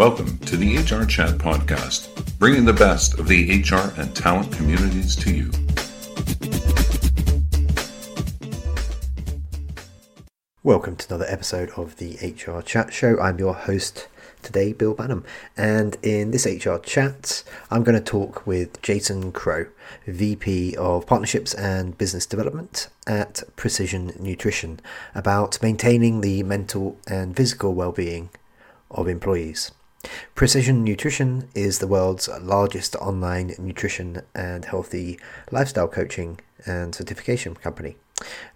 Welcome to the HR Chat Podcast, bringing the best of the HR and talent communities to you. Welcome to another episode of the HR Chat Show. I'm your host today, Bill Banham, and in this HR Chat, I'm going to talk with Jason Crow, VP of Partnerships and Business Development at Precision Nutrition, about maintaining the mental and physical well-being of employees. Precision Nutrition is the world's largest online nutrition and healthy lifestyle coaching and certification company.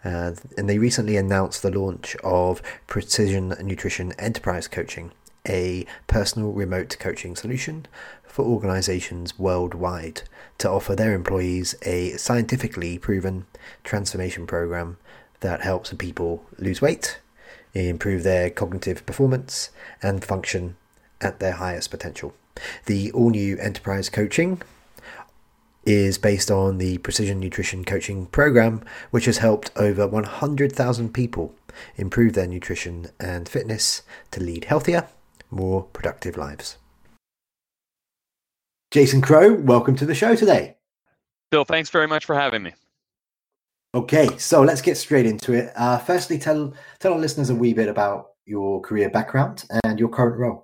Uh, and they recently announced the launch of Precision Nutrition Enterprise Coaching, a personal remote coaching solution for organizations worldwide to offer their employees a scientifically proven transformation program that helps people lose weight, improve their cognitive performance, and function at their highest potential. The all new enterprise coaching is based on the Precision Nutrition Coaching Program, which has helped over 100,000 people improve their nutrition and fitness to lead healthier, more productive lives. Jason Crow, welcome to the show today. Bill, thanks very much for having me. Okay, so let's get straight into it. Uh, firstly, tell tell our listeners a wee bit about your career background and your current role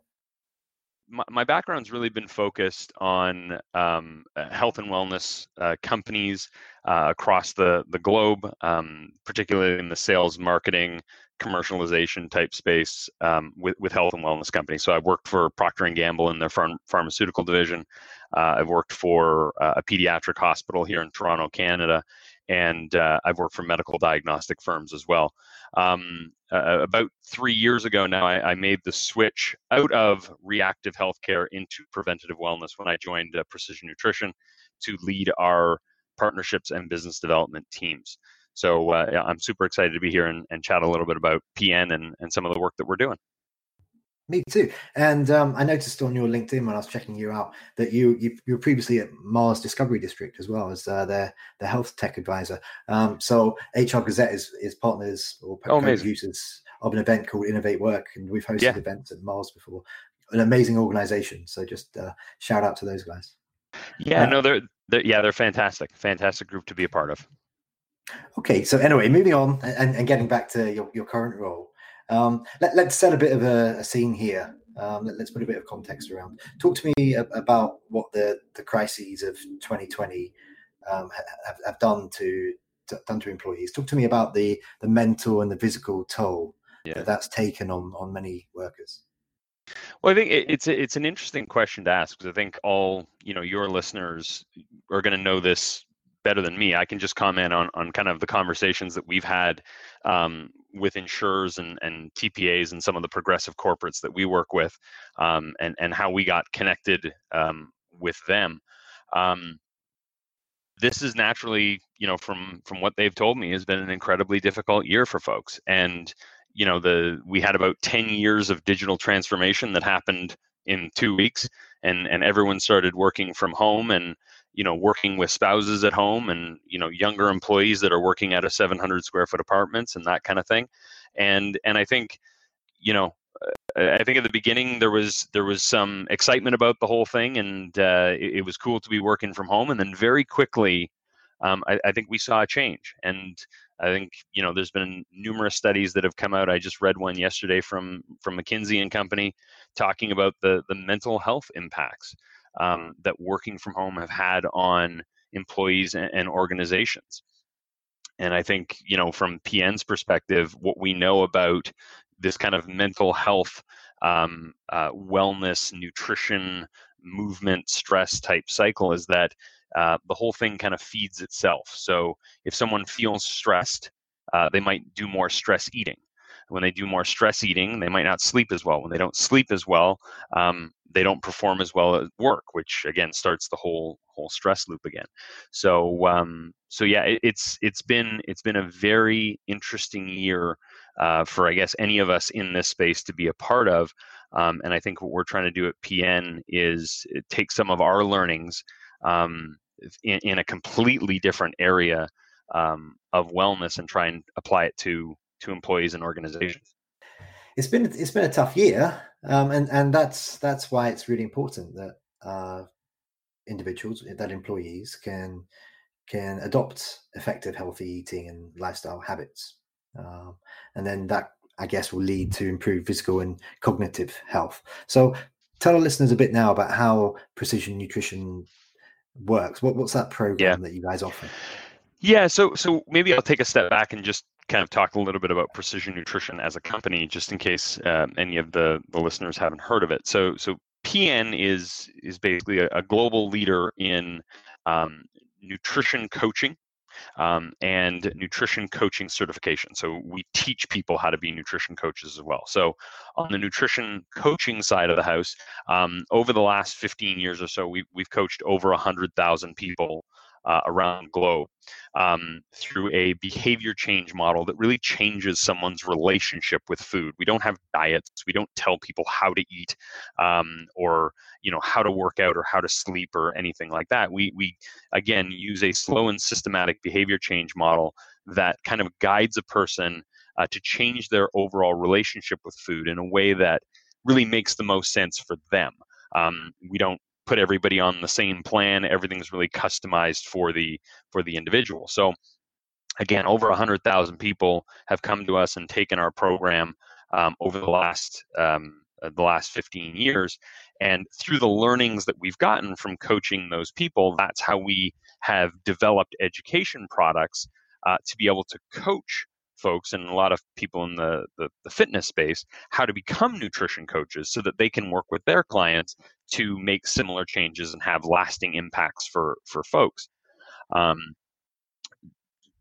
my, my background's really been focused on um, uh, health and wellness uh, companies uh, across the the globe, um, particularly in the sales, marketing, commercialization type space um, with with health and wellness companies. So I've worked for Procter and Gamble in their pharm- pharmaceutical division. Uh, I've worked for uh, a pediatric hospital here in Toronto, Canada, and uh, I've worked for medical diagnostic firms as well. Um, uh, about three years ago now, I, I, made the switch out of reactive healthcare into preventative wellness when I joined uh, Precision Nutrition to lead our partnerships and business development teams. So uh, I'm super excited to be here and, and chat a little bit about PN and, and some of the work that we're doing. Me too. And um, I noticed on your LinkedIn when I was checking you out that you you, you were previously at Mars Discovery District as well as uh, their their health tech advisor. Um, so HR Gazette is is partners or oh, users of an event called Innovate Work, and we've hosted yeah. events at Mars before. An amazing organization. So just uh, shout out to those guys. Yeah, uh, no, they're, they're yeah they're fantastic, fantastic group to be a part of. Okay, so anyway, moving on and, and getting back to your, your current role. Um, let, us set a bit of a, a scene here. Um, let, us put a bit of context around. Talk to me about what the, the crises of 2020 um, have, have done to, to, done to employees. Talk to me about the the mental and the physical toll yeah. that that's taken on on many workers. Well, I think it's it's an interesting question to ask because I think all you know your listeners are going to know this better than me. I can just comment on on kind of the conversations that we've had um, with insurers and, and TPAs and some of the progressive corporates that we work with, um, and and how we got connected um, with them. Um, this is naturally, you know, from from what they've told me, has been an incredibly difficult year for folks. And you know, the we had about ten years of digital transformation that happened in two weeks, and and everyone started working from home and you know working with spouses at home and you know younger employees that are working at a 700 square foot apartments and that kind of thing. And and i think you know i think at the beginning there was there was some excitement about the whole thing and uh, it, it, was cool to be working from home and then very quickly um, I, I think we saw a change and I think you know there's been numerous studies that have come out. I just read one yesterday from from McKinsey and Company talking about the the mental health impacts um, that working from home have had on employees and, and organizations. And I think, you know, from PN's perspective, what we know about this kind of mental health, um, uh, wellness, nutrition, movement, stress type cycle is that uh, the whole thing kind of feeds itself. So if someone feels stressed, uh, they might do more stress eating. When they do more stress eating, they might not sleep as well. When they don't sleep as well, um, they don't perform as well at work, which again starts the whole whole stress loop again. So um, so yeah, it, it's it's been it's been a very interesting year uh, for I guess any of us in this space to be a part of. Um, and I think what we're trying to do at PN is uh, take some of our learnings um, in, in, a completely different area um, of wellness and try and apply it to to employees and organizations. it's been it's been a tough year, um, and and that's that's why it's really important that uh, individuals, that employees can can adopt effective healthy eating and lifestyle habits, um, and then that I guess will lead to improved physical and cognitive health. So tell our listeners a bit now about how precision nutrition works. What, what's that program yeah. that you guys offer? Yeah, so so maybe I'll take a step back and just kind of talk a little bit about precision nutrition as a company, just in case uh, any of the the listeners haven't heard of it. So so PN is is basically a, a global leader in um, nutrition coaching um, and nutrition coaching certification. So we teach people how to be nutrition coaches as well. So on the nutrition coaching side of the house, um, over the last 15 years or so, we, we've coached over 100,000 people uh, around the globe um, through a behavior change model that really changes someone's relationship with food. We don't have diets. We don't tell people how to eat um, or you know how to work out or how to sleep or anything like that. We we again use a slow and systematic behavior change model that kind of guides a person uh, to change their overall relationship with food in a way that really makes the most sense for them. Um, we don't put everybody on the same plan. Everything's really customized for the for the individual. So again, over a 100,000 people have come to us and taken our program um, over the last um, uh, the last 15 years. And through the learnings that we've gotten from coaching those people, that's how we have developed education products uh, to be able to coach folks and a lot of people in the, the, the, fitness space how to become nutrition coaches so that they can work with their clients to make similar changes and have lasting impacts for for folks. Um,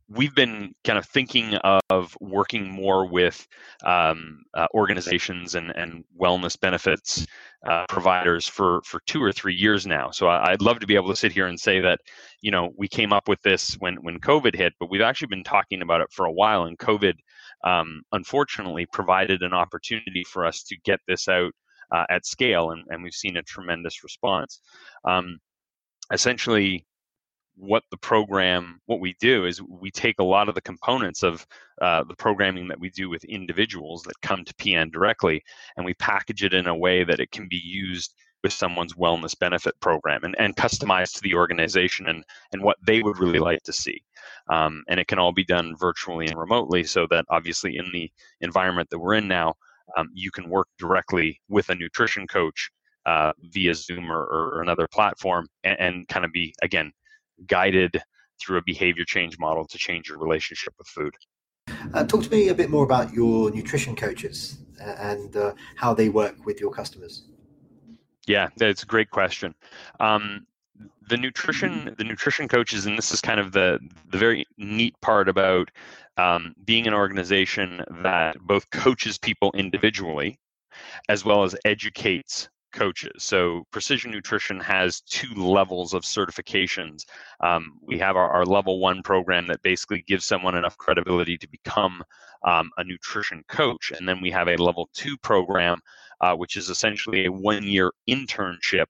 we've been kind of thinking of working more with um, uh, organizations and, and wellness benefits uh, providers for for two or three years now. So I, would love to be able to sit here and say that you know we came up with this when when COVID hit, but we've actually been talking about it for a while. And COVID, um, unfortunately, provided an opportunity for us to get this out uh, at scale, and, and we've seen a tremendous response. Um, essentially, what the program what we do is we take a lot of the components of uh, the programming that we do with individuals that come to pn directly and we package it in a way that it can be used with someone's wellness benefit program and, and customized to the organization and, and what they would really like to see. Um, and it can all be done virtually and remotely so that obviously in the environment that we're in now um, you can work directly with a nutrition coach uh, via zoom or, or another platform and, and kind of be again guided through a behavior change model to change your relationship with food. Uh, talk to me a bit more about your nutrition coaches and uh, how they work with your customers. Yeah, that's a great question. Um, the nutrition, the nutrition coaches, and this is kind of the the very neat part about um, being an organization that both coaches people individually, as well as educates coaches. So Precision Nutrition has two levels of certifications. Um, we have our, our, level one program that basically gives someone enough credibility to become um, a nutrition coach. And then we have a level two program, uh, which is essentially a one year internship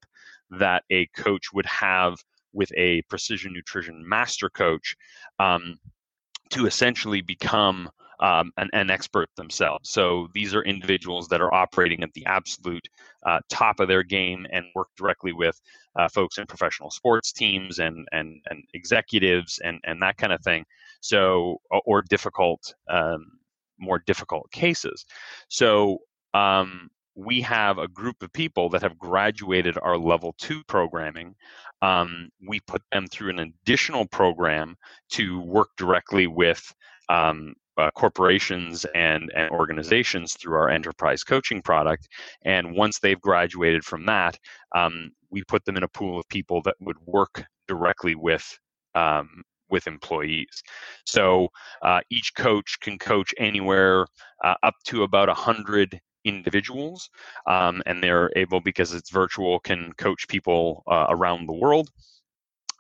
that a coach would have with a precision nutrition master coach um, to essentially become um, an, an, expert themselves. So these are individuals that are operating at the absolute uh, top of their game and work directly with uh, folks in professional sports teams and and, and executives and, and that kind of thing. So or difficult, um, more difficult cases. So um, we have a group of people that have graduated our level two programming. Um, we put them through an additional program to work directly with um, uh, corporations and, and organizations through our enterprise coaching product. And once they've graduated from that, um, we put them in a pool of people that would work directly with um, with employees. So uh, each coach can coach anywhere uh, up to about a hundred individuals, um, and they're able because it's virtual can coach people uh, around the world.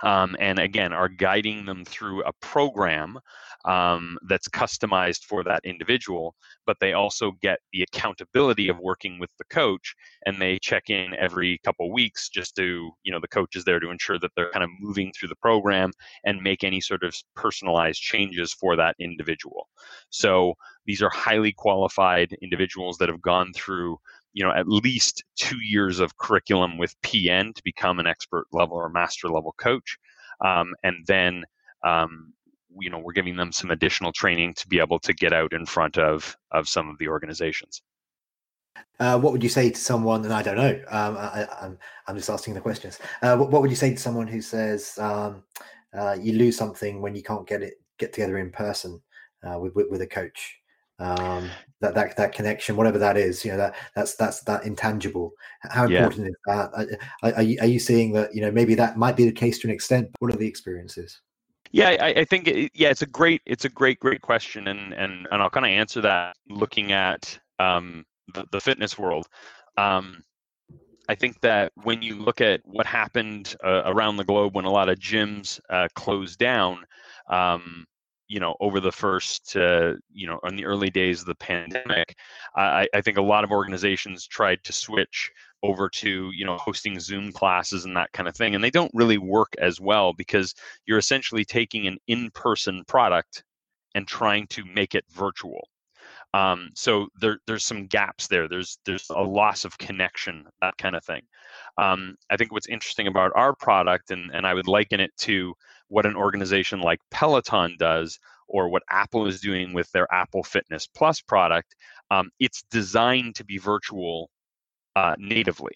Um, and again are guiding them through a program um, that's customized for that individual but they also get the accountability of working with the coach and they check in every couple weeks just to you know the coach is there to ensure that they're kind of moving through the program and make any sort of personalized changes for that individual. So these are highly qualified individuals that have gone through you know at least two years of curriculum with PN to become an expert level or master level coach, um, and then um, you know we're giving them some additional training to be able to get out in front of of some of the organizations. Uh, what would you say to someone? And I don't know. Um, I, am I'm, I'm just asking the questions. Uh, what, what, would you say to someone who says um, uh, you lose something when you can't get it get together in person uh, with, with, with a coach? Um, that that that connection, whatever that is, you know that that's that's that intangible. How important yeah. is that? Are, are, you, are you seeing that? You know, maybe that might be the case to an extent. What are the experiences? Yeah, I, I think it, yeah, it's a great it's a great great question, and and and I'll kind of answer that looking at um, the, the fitness world. Um, I think that when you look at what happened uh, around the globe when a lot of gyms uh, closed down, um, you know over the first uh, you know in the early days of the pandemic I, I think a lot of organizations tried to switch over to you know hosting zoom classes and that kind of thing and they don't really work as well because you're essentially taking an in-person product and trying to make it virtual. Um, so there, there's some gaps there. There's there's a loss of connection that kind of thing. Um, i think what's interesting about our product and, and i would liken it to what an organization like Peloton does or what Apple is doing with their Apple Fitness Plus product, um, it's designed to be virtual uh, natively.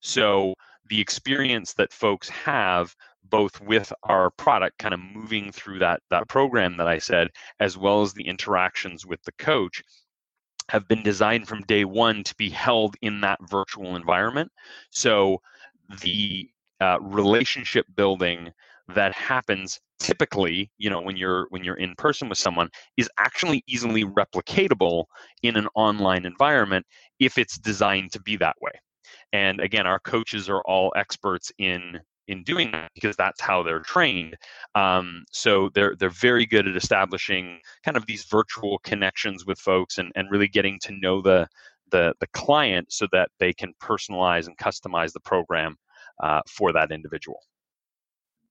So the experience that folks have both with our product kind of moving through that that program that I said as well as the interactions with the coach have been designed from day one to be held in that virtual environment so the uh, relationship building that happens typically you know when you're when you're in person with someone is actually easily replicatable in an online environment if it's designed to be that way. And again our coaches are all experts in in doing that because that's how they're trained. Um, so they're they're very good at establishing kind of these virtual connections with folks and, and really getting to know the the the client so that they can personalize and customize the program uh, for that individual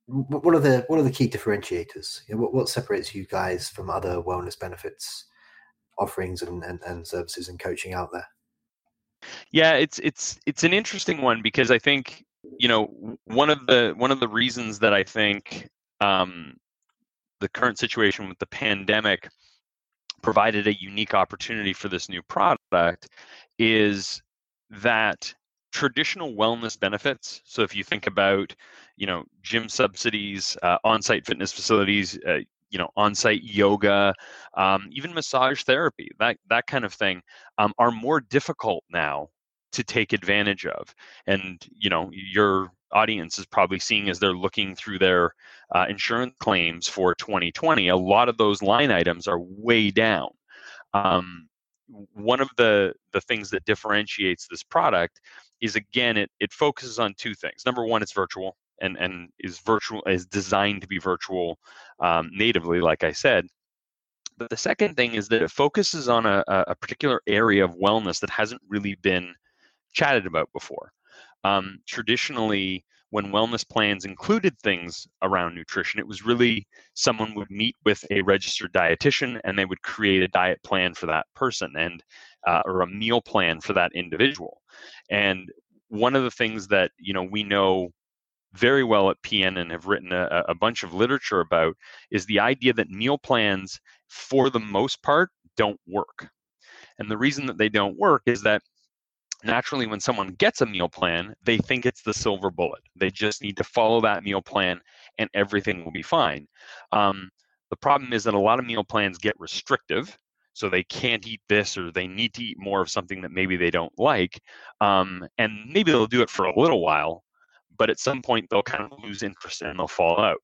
what are the what are the key differentiators? You know, what what separates you guys from other wellness benefits offerings and, and, and services and coaching out there? Yeah, it's it's it's an interesting one because I think you know one of the one of the reasons that I think um, the current situation with the pandemic provided a unique opportunity for this new product is that traditional wellness benefits. So if you think about, you know, gym subsidies, uh, on-site fitness facilities, uh, you know, on-site yoga, um, even massage therapy, that that kind of thing, um, are more difficult now to take advantage of. And you know, your audience is probably seeing as they're looking through their uh, insurance claims for 2020, a lot of those line items are way down. Um, one of the the things that differentiates this product is again it it focuses on two things. Number one, it's virtual and and is virtual is designed to be virtual um, natively, like I said. But the second thing is that it focuses on a, a particular area of wellness that hasn't really been chatted about before. Um, traditionally, when wellness plans included things around nutrition, it was really someone would meet with a registered dietitian and they would create a diet plan for that person and uh, or a meal plan for that individual. And one of the things that you know we know very well at PN and have written a, a bunch of literature about is the idea that meal plans, for the most part, don't work. And the reason that they don't work is that naturally when someone gets a meal plan they think it's the silver bullet they just need to follow that meal plan and everything will be fine um, the problem is that a lot of meal plans get restrictive so they can't eat this or they need to eat more of something that maybe they don't like um, and maybe they'll do it for a little while but at some point they'll kind of lose interest and they'll fall out.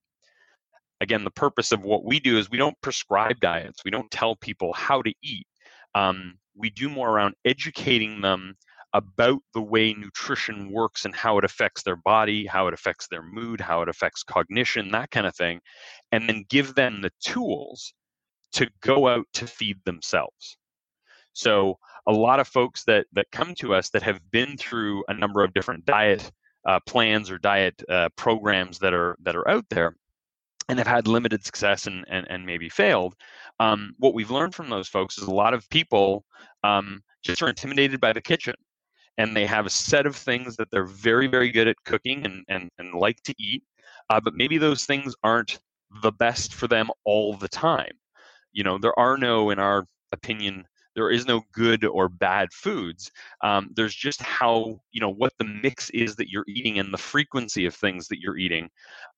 Again the purpose of what we do is we don't prescribe diets we don't tell people how to eat um, we do more around educating them about the way nutrition works and how it affects their body, how it affects their mood, how it affects cognition, that kind of thing, and then give them the tools to go out to feed themselves. So a lot of folks that that come to us that have been through a number of different diet uh, plans or diet uh, programs that are that are out there and have had limited success and, and, and maybe failed. Um, what we've learned from those folks is a lot of people um, just are intimidated by the kitchen and they have a set of things that they're very, very good at cooking and, and, and like to eat, uh, but maybe those things aren't the best for them all the time. You know, there are no, in our opinion, there is no good or bad foods. Um, there's just how you know what the mix is that you're eating and the frequency of things that you're eating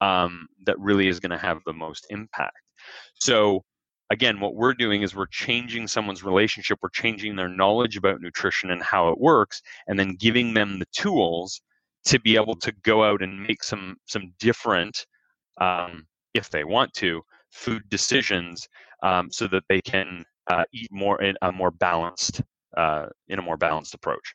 um, that really is going to have the most impact. So again, what we're doing is we're changing someone's relationship, we're changing their knowledge about nutrition and how it works, and then giving them the tools to be able to go out and make some some different, um, if they want to, food decisions um, so that they can uh, eat more in a more balanced uh, in a more balanced approach.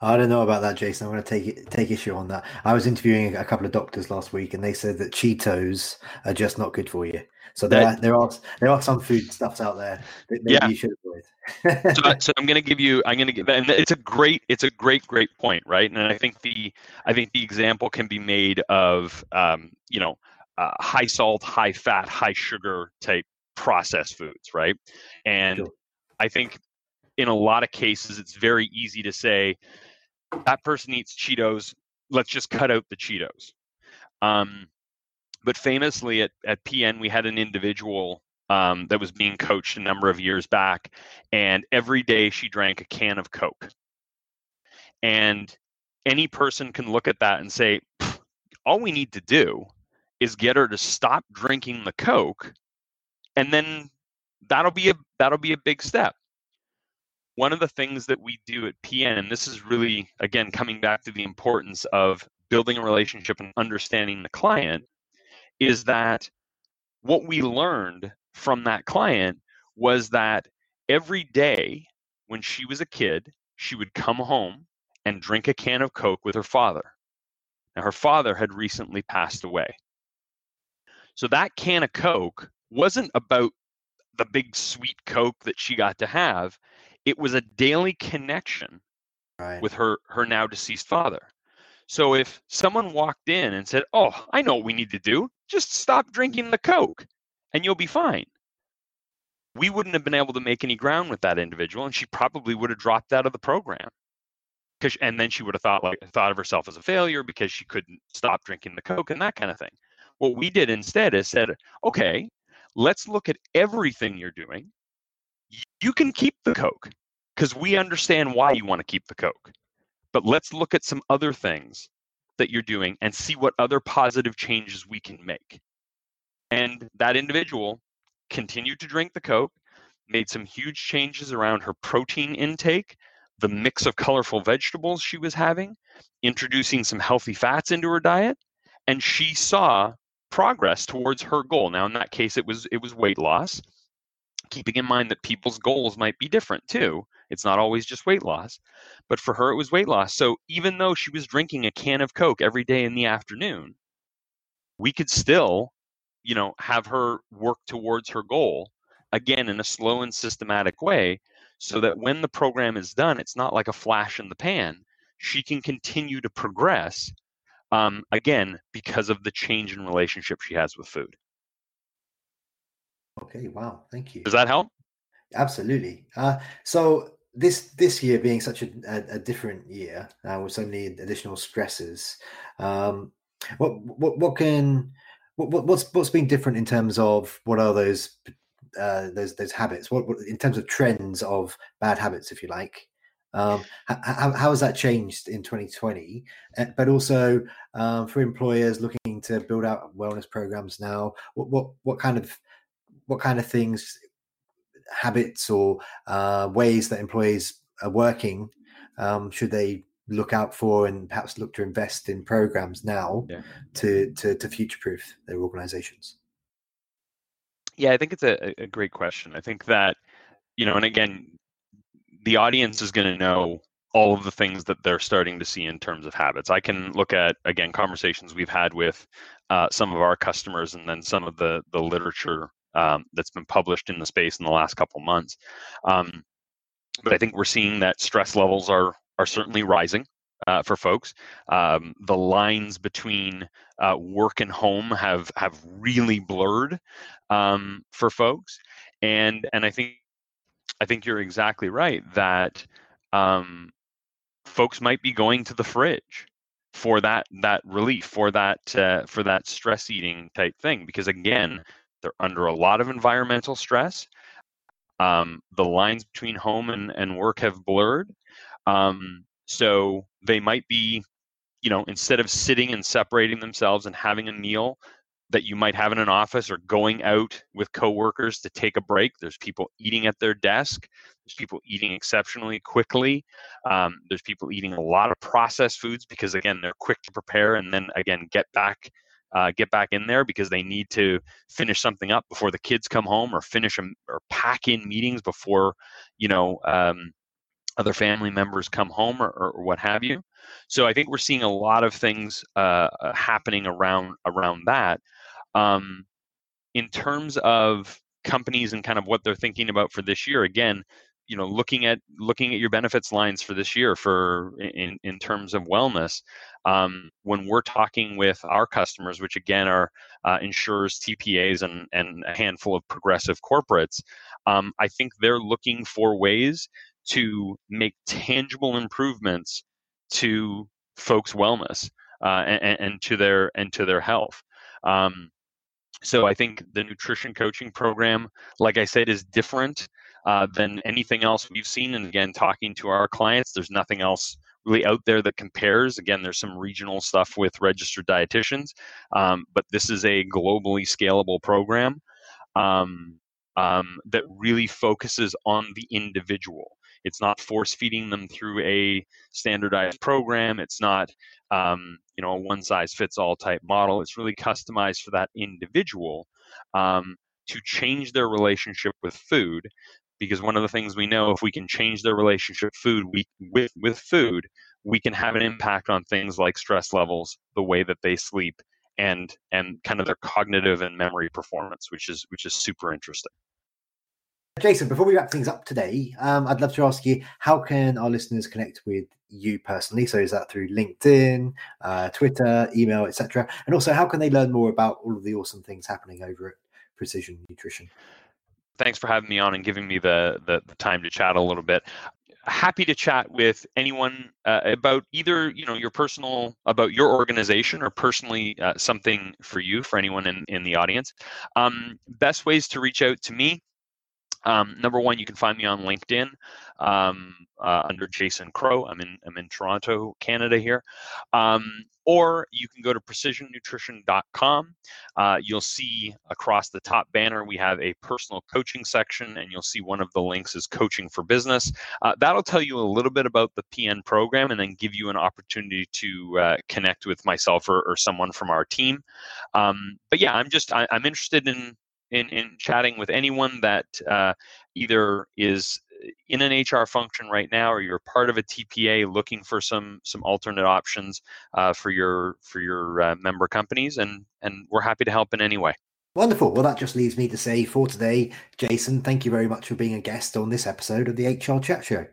I don't know about that, Jason. I'm going to take take issue on that. I was interviewing a couple of doctors last week, and they said that Cheetos are just not good for you. So there, that, are, there are there are some food stuffs out there that maybe yeah. you should avoid. so, so, I'm going to give you. I'm going to give, and it's a great, it's a great, great point, right? And I think the, I think the example can be made of, um, you know, uh, high salt, high fat, high sugar type processed foods, right? And sure. I think in a lot of cases, it's very easy to say that person eats Cheetos. Let's just cut out the Cheetos. Um, but famously at, at PN, we had an individual um, that was being coached a number of years back, and every day she drank a can of Coke. And any person can look at that and say, all we need to do is get her to stop drinking the coke and then that'll be a that'll be a big step. One of the things that we do at pn and this is really again coming back to the importance of building a relationship and understanding the client is that what we learned from that client was that every day when she was a kid she would come home and drink a can of coke with her father. Now her father had recently passed away so that can of Coke wasn't about the big sweet Coke that she got to have. It was a daily connection right. with her her now deceased father. So if someone walked in and said, "Oh, I know what we need to do. Just stop drinking the Coke and you'll be fine." We wouldn't have been able to make any ground with that individual and she probably would have dropped out of the program. Cuz and then she would have thought like thought of herself as a failure because she couldn't stop drinking the Coke and that kind of thing. What we did instead is said, okay, let's look at everything you're doing. You can keep the Coke because we understand why you want to keep the Coke. But let's look at some other things that you're doing and see what other positive changes we can make. And that individual continued to drink the Coke, made some huge changes around her protein intake, the mix of colorful vegetables she was having, introducing some healthy fats into her diet, and she saw progress towards her goal. Now, in that case, it was it was weight loss. Keeping in mind that people's goals might be different too. It's not always just weight loss, but for her it was weight loss. So even though she was drinking a can of Coke every day in the afternoon, we could still, you know, have her work towards her goal again in a slow and systematic way so that when the program is done, it's not like a flash in the pan. She can continue to progress um, again, because of the change in relationship she has with food. Okay, wow, thank you. Does that help? Absolutely. Uh, so this this year being such a, a, a different year uh, with so many additional stresses, um, what what what can what, what's what's been different in terms of what are those uh, those those habits? What, what in terms of trends of bad habits, if you like? Um, how, how, has that changed in 2020? Uh, but also um, for employers looking to build out wellness programs now, what, what, what kind of what kind of things, habits or uh, ways that employees are working um, should they look out for and perhaps look to invest in programs now yeah. to, to to future proof their organizations? Yeah, I think it's a, a great question. I think that you know, and again, the audience is going to know all of the things that they're starting to see in terms of habits. I can look at again conversations we've had with uh, some of our customers, and then some of the the literature um, that's been published in the space in the last couple months. Um, but I think we're seeing that stress levels are are certainly rising uh, for folks. Um, the lines between uh, work and home have have really blurred um, for folks, and and I think I think you're exactly right that um, folks might be going to the fridge for that that relief for that uh, for that stress eating type thing because again they're under a lot of environmental stress. Um, the lines between home and, and work have blurred. Um, so they might be you know instead of sitting and separating themselves and having a meal that you might have in an office or going out with coworkers to take a break. There's people eating at their desk. There's people eating exceptionally quickly. Um, there's people eating a lot of processed foods because again they're quick to prepare and then again get back uh, get back in there because they need to finish something up before the kids come home or finish them or pack in meetings before you know um, other family members come home or, or, what have you. So I think we're seeing a lot of things uh, uh happening around around that. Um, in terms of companies and kind of what they're thinking about for this year, again, you know, looking at looking at your benefits lines for this year for in in terms of wellness, um, when we're talking with our customers, which again are uh, insurers, TPAs, and and a handful of progressive corporates, um, I think they're looking for ways to make tangible improvements to folks' wellness uh, and, and, to their and to their health. Um, so I think the nutrition coaching program, like I said, is different uh, than anything else we've seen. And again, talking to our clients, there's nothing else really out there that compares. Again, there's some regional stuff with registered dietitians, um, but this is a globally scalable program um, um, that really focuses on the individual. It's not force feeding them through a standardized program. It's not, um, you know, a one size fits all type model. It's really customized for that individual um, to change their relationship with food. Because one of the things we know, if we can change their relationship food we, with with food, we can have an impact on things like stress levels, the way that they sleep, and and kind of their cognitive and memory performance, which is which is super interesting. Jason, before we wrap things up today, um, I'd love to ask you how can our listeners connect with you personally? So is that through LinkedIn, uh, Twitter, email, etc.? And also, how can they learn more about all of the awesome things happening over at Precision Nutrition? Thanks for having me on and giving me the, the, the time to chat a little bit happy to chat with anyone uh, about either you know your personal about your organization or personally uh, something for you for anyone in, in the audience um, best ways to reach out to me um, number one, you can find me on LinkedIn um, uh, under Jason Crow. I'm in I'm in Toronto, Canada here. Um, or you can go to precisionnutrition.com. Uh, you'll see across the top banner we have a personal coaching section, and you'll see one of the links is coaching for business. Uh, that'll tell you a little bit about the PN program, and then give you an opportunity to uh, connect with myself or, or, someone from our team. Um, but yeah, I'm just I, I'm interested in in, in chatting with anyone that uh, either is in an HR function right now, or you're part of a TPA looking for some some alternate options uh, for your for your uh, member companies, and and we're happy to help in any way. Wonderful. Well, that just leaves me to say for today, Jason, thank you very much for being a guest on this episode of the HR Chat Show.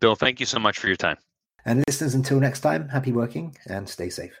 Bill, thank you so much for your time. And listeners, until next time, happy working and stay safe.